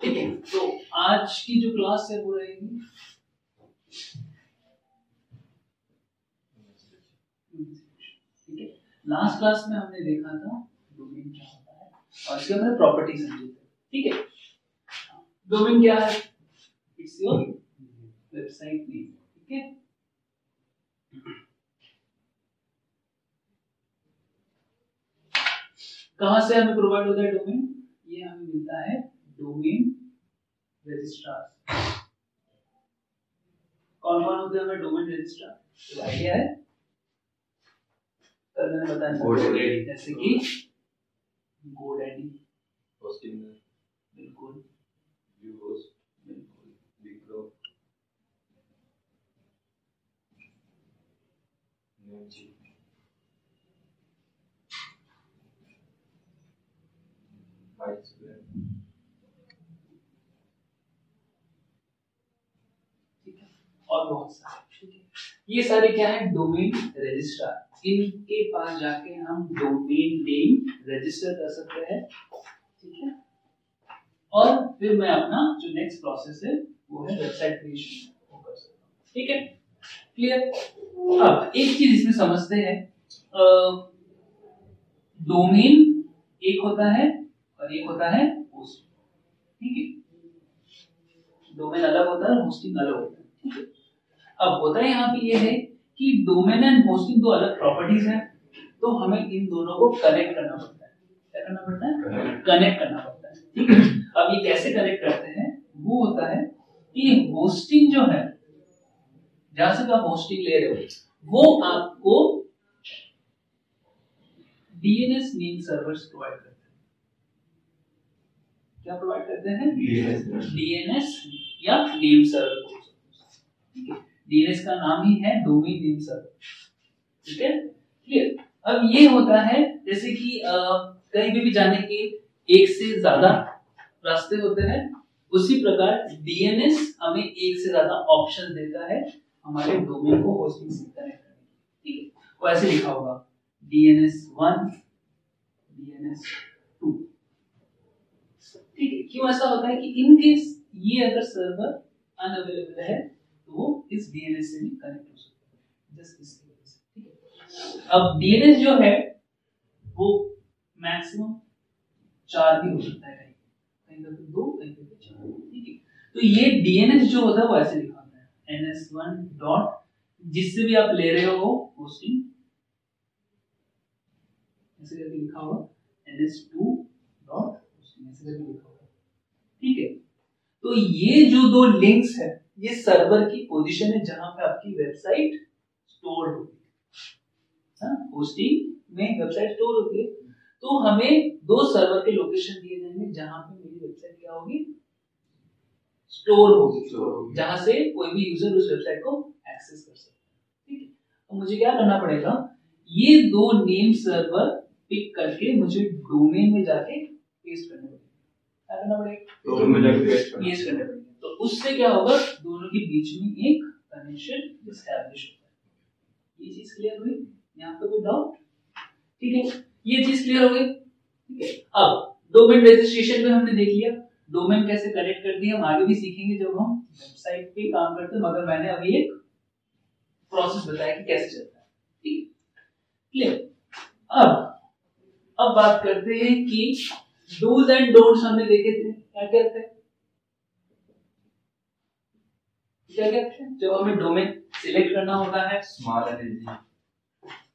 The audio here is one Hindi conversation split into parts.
ठीक तो आज की जो क्लास है वो रहेगी। ठीक है? लास्ट क्लास में हमने देखा था डोमेन क्या होता है और इसके हमने प्रॉपर्टी समझी थे ठीक है? डोमेन क्या है? इट्स योर वेबसाइट नेम ठीक है कहाँ से हमें प्रोवाइड होता है डोमेन ये हमें मिलता है डोमेन रजिस्ट्रार कौन कौन होते हैं हमें डोमेन रजिस्ट्रार तो आइडिया है। कल मैंने बताया जैसे कि गोडैडी बिल्कुल। और बहुत सारे ठीक है. ये सारे क्या है? डोमेन रजिस्ट्रार इनके पास जाके हम डोमेन नेम रजिस्टर कर सकते हैं। ठीक है? और फिर मैं अपना जो नेक्स्ट प्रोसेस है, वो है वेबसाइट क्रिएशन ठीक है? क्लियर अब एक चीज़ इसमें समझते हैं। डोमेन एक होता है और एक होता है होस्ट ठीक है? डोमेन अलग होता है होस्टिंग अलग होता है अब होता है यहाँ पे ये है कि डोमेन एंड होस्टिंग दो अलग प्रॉपर्टीज़ हैं तो हमें इन दोनों को कनेक्ट करना पड़ता है। क्या करना पड़ता है? कनेक्ट करना पड़ता है ठीक अब ये कैसे कनेक्ट करते हैं? वो होता है कि होस्टिंग जो है जहाँ से आप होस्टिंग ले रहे हो वो आपको डीएनएस नेम सर्वर्स प्रोवाइड करते हैं। क्या प्रोवाइड करते हैं? डीएनएस या नेम सर्वर ठीक है? डीएनएस का नाम ही है डोमेन नेम सर्वर ठीक है? क्लियर अब ये होता है जैसे कि कहीं भी, भी जाने के एक से ज़्यादा रास्ते होते हैं उसी प्रकार डीएनएस हमें एक से ज़्यादा ऑप्शन देता है हमारे डोमेन को होस्टिंग से कनेक्ट करने की ठीक है? वो ऐसे लिखा होगा डीएनएस वन डीएनएस ठीक है, क्यों ऐसा होता है कि इन केस ये अगर सर्वर अनअवेलेबल है तो वो इस डीएनएस से भी कनेक्ट हो सकता है जस्ट इसकी ठीक है। अब डीएनएस जो है, वो मैक्सिमम चार भी हो सकता है, कहीं कहीं दो, कहीं पे चार, ठीक है। तो ये डीएनएस जो होता है, वो ऐसे लिखा होता है, ns1 डॉट जिससे भी आप ले रहे हो होस्टिंग ऐसे करके लिखा होगा ns2 डॉट होस्टिंग ऐसे करके लिखा होगा ठीक है? तो ये जो दो लिंक्स है ये सर्वर की पोजीशन है जहाँ पे आपकी वेबसाइट स्टोर होती है होस्टिंग में वेबसाइट स्टोर होती है। तो हमें दो सर्वर के लोकेशन दिए जाएँगे जहाँ पे मेरी वेबसाइट क्या होगी? स्टोर होगी। होगी। जहाँ से कोई भी यूज़र उस वेबसाइट को एक्सेस कर सकता है। ठीक है? तो मुझे क्या करना पड़ेगा? ये दो नेम सर्वर पिक करके मुझे डोमेन में जाके पेस्ट करना पड़ेगा। करना पड़ेगा। तो करना पेस्ट तो उससे क्या होगा? दोनों के बीच में एक कनेक्शन एस्टैब्लिश होता है। ये चीज़ क्लियर हुई? यहाँ पे कोई डाउट ठीक है। ये चीज़ क्लियर हो गई ठीक है। अब डोमेन रजिस्ट्रेशन में हमने देख लिया। डोमेन कैसे कनेक्ट कर दिया हम आगे भी सीखेंगे जब हम वेबसाइट पे काम करते हैं। मगर मैंने अभी एक प्रोसेस बताया कि कैसे चलता है। ठीक है। क्लियर अब अब बात करते हैं कि डूज एंड डोंट्स हमने देखे थे। क्या क्या थे? क्या क्या थे? जब हमें डोमेन सिलेक्ट करना होता है स्मॉल एंड इजी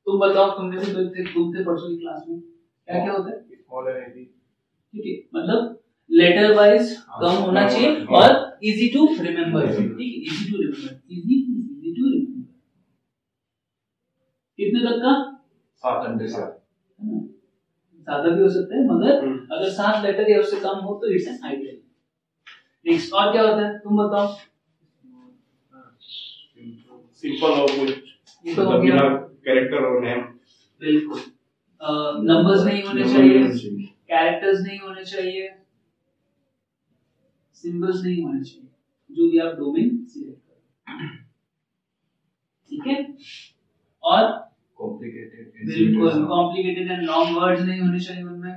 तुम बताओ तुमने भी तो थे तुम थे परसों की क्लास में क्या क्या होता है? स्मॉल एंड इजी ठीक है मतलब लेटर वाइज हाँ, कम होना हाँ, चाहिए हाँ। और इजी टू रिमेम्बर Easy. ठीक है easy to remember easy easy to remember कितने तक का? सात अंडे से। है। ना? ज़्यादा भी हो सकता है मगर हम्म। अगर सात लेटर या उससे कम हो तो इट्स एन आइडियल नेक्स्ट और क्या होता है? तुम बताओ। सिंपल और कुछ। तो हो मतलब बिना कैरेक्टर और नेम बिल्कुल। नंबर्स नहीं होने चाहिए। कैरेक्टर्स नहीं होने चाहिए। सिंबल्स नहीं होने चाहिए। जो भी आप डोमेन सिलेक्ट करो। और complicated बिल्कुल कॉम्प्लिकेटेड एंड लॉन्ग वर्ड्स नहीं होने चाहिए उनमें।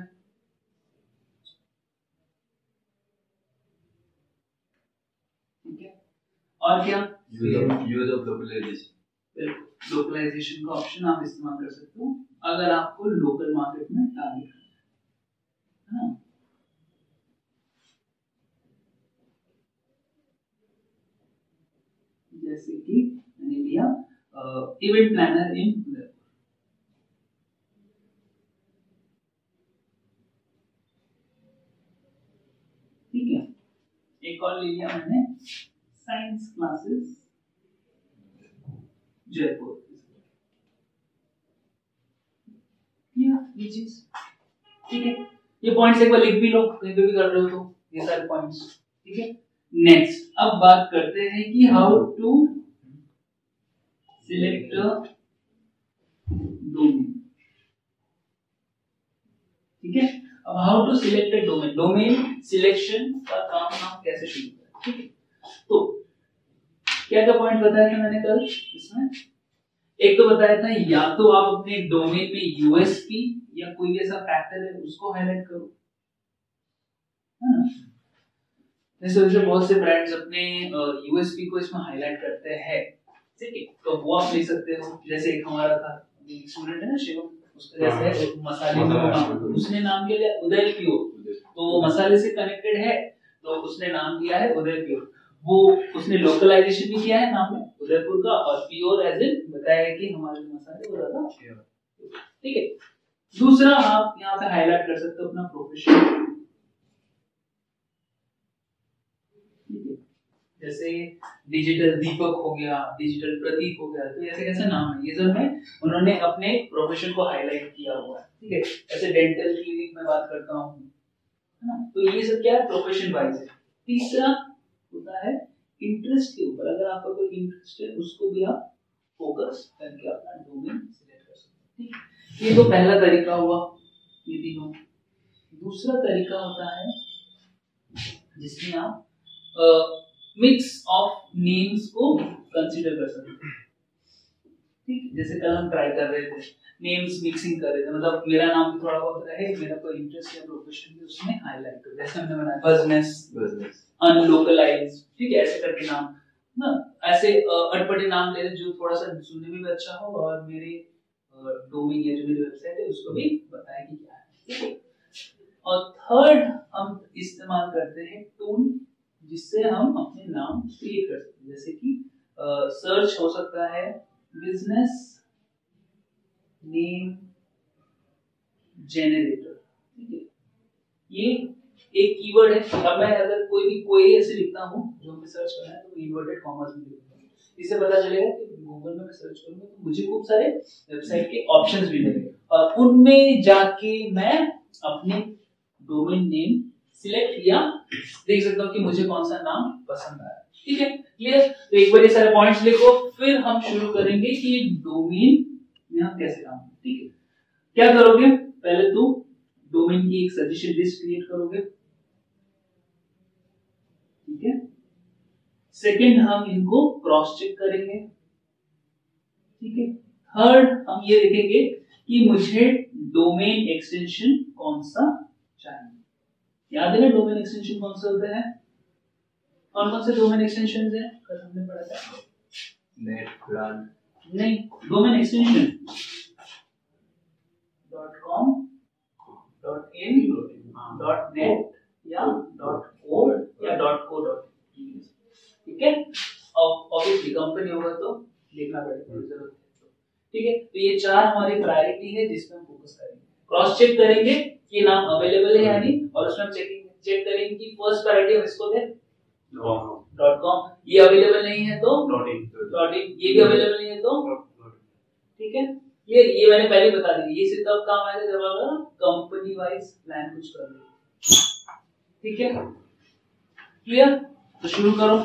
और क्या? Use of localization. लोकलाइजेशन का ऑप्शन आप इस्तेमाल कर सकते हो अगर आपको लोकल मार्केट में टारगेट करना है। ना? जैसे कि मैंने लिया इवेंट प्लानर इन उदयपुर ठीक है एक और ले लिया मैंने। साइंस क्लासेस जयपुर ये चीज़ ठीक है। ये पॉइंट्स एक बार लिख भी लो, कहीं पे भी कर रहे हो तो। ये सारे पॉइंट्स ठीक है। नेक्स्ट अब बात करते हैं कि हाउ टू सिलेक्ट डोमेन ठीक है। अब how to select a domain domain selection का काम हम कैसे शुरू करें? ठीक है? तो क्या क्या पॉइंट बताया था मैंने कल इसमें? एक तो बताया था, या तो आप अपने डोमेन में यूएसपी या कोई ऐसा फैक्टर है, उसको हाईलाइट करो। है ना? जैसे बहुत से ब्रांड्स अपने यूएसपी को इसमें हाईलाइट करते हैं, ठीक है? तो वो आप ले सकते हो, जैसे एक हमारा था स्टूडेंट है ना, शिवम? जैसे मसाले का स्टूडेंट। उसने नाम क्या लिया उदय प्योर तो वो मसाले से कनेक्टेड है तो उसने नाम दिया है उदयपुर वो उसने लोकलाइजेशन भी किया है नाम में उदयपुर का और प्योर एज इन बताया है कि हमारे मसाले वो ज़्यादा ठीक है? दूसरा आप यहाँ पे हाईलाइट कर सकते हो अपना प्रोफेशन है? जैसे डिजिटल दीपक हो गया डिजिटल प्रतीक हो गया तो ऐसे कैसे नाम है? ये सब में उन्होंने अपने प्रोफेशन को हाईलाइट किया हुआ है, ठीक है? ऐसे डेंटल क्लिनिक में बात करता हूँ, है तो ये सब क्या है? प्रोफेशन वाइज है। तीसरा होता है इंटरेस्ट के ऊपर। अगर आपका कोई इंटरेस्ट है, उसको भी आप फोकस करके अपना डोमेन सिलेक्ट कर सकते हैं, ठीक ये तो पहला तरीका हुआ ये तीनों। दूसरा तरीका होता है जिसमें आप मिक्स ऑफ़ नेम्स को कंसीडर कर सकते हैं। ठीक जैसे कल हम ट्राई कर रहे थे नेम्स मिक्सिंग कर रहे थे मतलब मेरा नाम थोड़ा बहुत रहे मेरा कोई इंटरेस्ट या प्रोफेशन भी उसमें हाईलाइट कर जैसे हमने बनाया बिज़नेस business. अनलोकलाइज ठीक है ऐसे करके नाम ना ऐसे अटपटे नाम ले जो थोड़ा सा सुनने में भी अच्छा हो और मेरे डोमेन या जो मेरी वेबसाइट है उसको भी बताए कि क्या है और थर्ड हम इस्तेमाल करते हैं टूल जिससे हम अपने नाम क्रिएट कर सकते हैं। जैसे कि सर्च हो सकता है बिज़नेस नेम जेनरेटर ठीक है? ये एक कीवर्ड है। अब मैं अगर कोई भी कोई ऐसे लिखता हूँ, जो हमें सर्च करना है तो इन्वर्टेड कॉमर्स में लिखता हूँ। इससे पता चलेगा कि गूगल में मैं सर्च करूँगा तो मुझे खूब सारे वेबसाइट के ऑप्शंस भी मिलेंगे। और उनमें जाके मैं अपने डोमेन नेम सिलेक्ट किया, देख सकता हूँ कि मुझे कौन सा नाम पसंद आया। ठीक है? क्लियर तो एक बार ये सारे पॉइंट्स लिखो, फिर हम शुरू करेंगे कि डोमेन हम कैसे काम ठीक है? क्या करोगे? पहले तो डोमेन की एक सजेशन लिस्ट क्रिएट करोगे। ठीक है? सेकंड हम इनको क्रॉस चेक करेंगे। ठीक है? थर्ड हम ये देखेंगे कि मुझे डोमेन एक्सटेंशन कौन सा चाहिए। याद है ना डोमेन एक्सटेंशन कौन से होता है? कौन कौन से डोमेन एक्सटेंशन है? कल हमने पढ़ा था। net brand नहीं domain extension dot com dot in dot net या डॉट कोड या डॉट को डॉट ठीक है? और ऑब्वियसली कंपनी होगा तो देखना पड़ेगा ज़रूरत। ठीक है? तो ये चार हमारी प्रायोरिटी है जिस पे हम फोकस करेंगे। क्रॉस चेक करेंगे कि नाम अवेलेबल है या हम चेकिंग चेक करेंगे कि फ़र्स्ट प्रायोरिटी हम इसको दें? डॉट कॉम ये अवेलेबल नहीं है तो? डॉट इन ये भी अवेलेबल नहीं है तो? ठीक है? ये ये मैंने पहले बता दी ये सिर्फ़ तब काम आएगा जब आप कंपनी वाइज प्लान कुछ कर रहे हो। ठीक है? क्लियर तो शुरू करो।